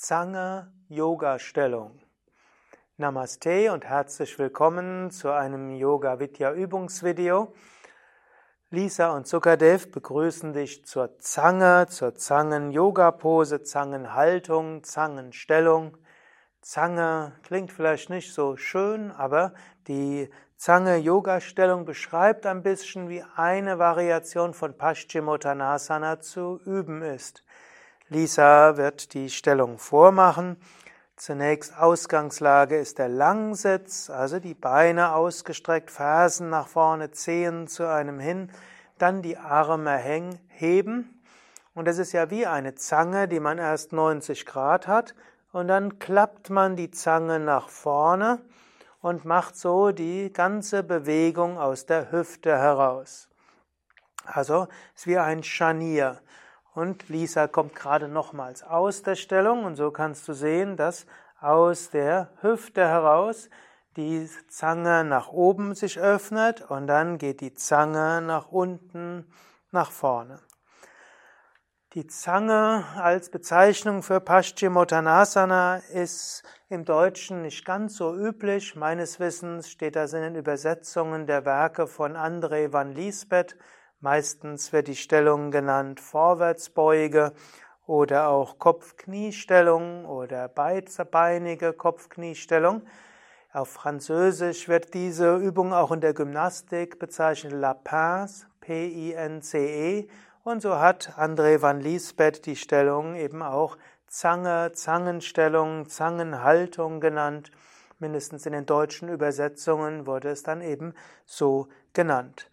Zange Yoga Stellung. Namaste und herzlich willkommen zu einem Yoga Vidya Übungsvideo. Lisa und Sukadev begrüßen dich zur Zange, zur Zangen Yoga Pose, Zangenhaltung, Zangenstellung. Zange klingt vielleicht nicht so schön, aber die Zange Yoga Stellung beschreibt ein bisschen, wie eine Variation von Paschimottanasana zu üben ist. Lisa wird die Stellung vormachen. Zunächst Ausgangslage ist der Langsitz, also die Beine ausgestreckt, Fersen nach vorne, Zehen zu einem hin, dann die Arme heben. Und es ist ja wie eine Zange, die man erst 90 Grad hat und dann klappt man die Zange nach vorne und macht so die ganze Bewegung aus der Hüfte heraus. Also es ist wie ein Scharnier. Und Lisa kommt gerade nochmals aus der Stellung und so kannst du sehen, dass aus der Hüfte heraus die Zange nach oben sich öffnet und dann geht die Zange nach unten, nach vorne. Die Zange als Bezeichnung für Paschimottanasana ist im Deutschen nicht ganz so üblich. Meines Wissens steht das in den Übersetzungen der Werke von André van Liesbeth Meistens wird die Stellung genannt Vorwärtsbeuge oder auch Kopf-Knie-Stellung oder beidsbeinige Kopf-Knie-Stellung. Auf Französisch wird diese Übung auch in der Gymnastik bezeichnet La Pince, P-I-N-C-E. Und so hat André van Liesbeth die Stellung eben auch Zange, Zangenstellung, Zangenhaltung genannt. Mindestens in den deutschen Übersetzungen wurde es dann eben so genannt.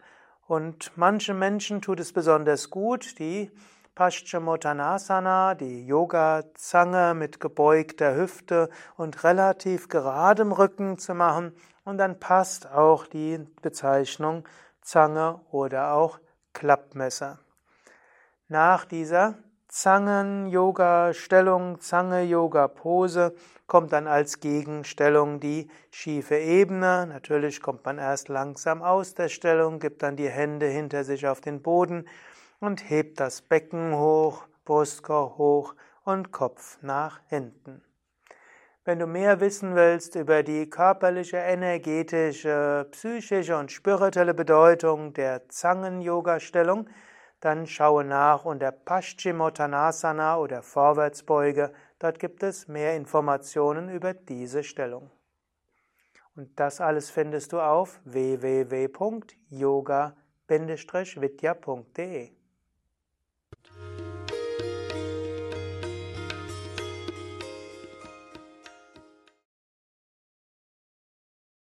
Und manchen Menschen tut es besonders gut, die Paschimottanasana, die Yoga-Zange mit gebeugter Hüfte und relativ geradem Rücken zu machen. Und dann passt auch die Bezeichnung Zange oder auch Klappmesser. Nach dieser Zangen-Yoga-Stellung, Zange-Yoga-Pose kommt dann als Gegenstellung die schiefe Ebene. Natürlich kommt man erst langsam aus der Stellung, gibt dann die Hände hinter sich auf den Boden und hebt das Becken hoch, Brustkorb hoch und Kopf nach hinten. Wenn du mehr wissen willst über die körperliche, energetische, psychische und spirituelle Bedeutung der Zangen-Yoga-Stellung, dann schaue nach unter Paschimottanasana oder Vorwärtsbeuge. Dort gibt es mehr Informationen über diese Stellung. Und das alles findest du auf www.yoga-vidya.de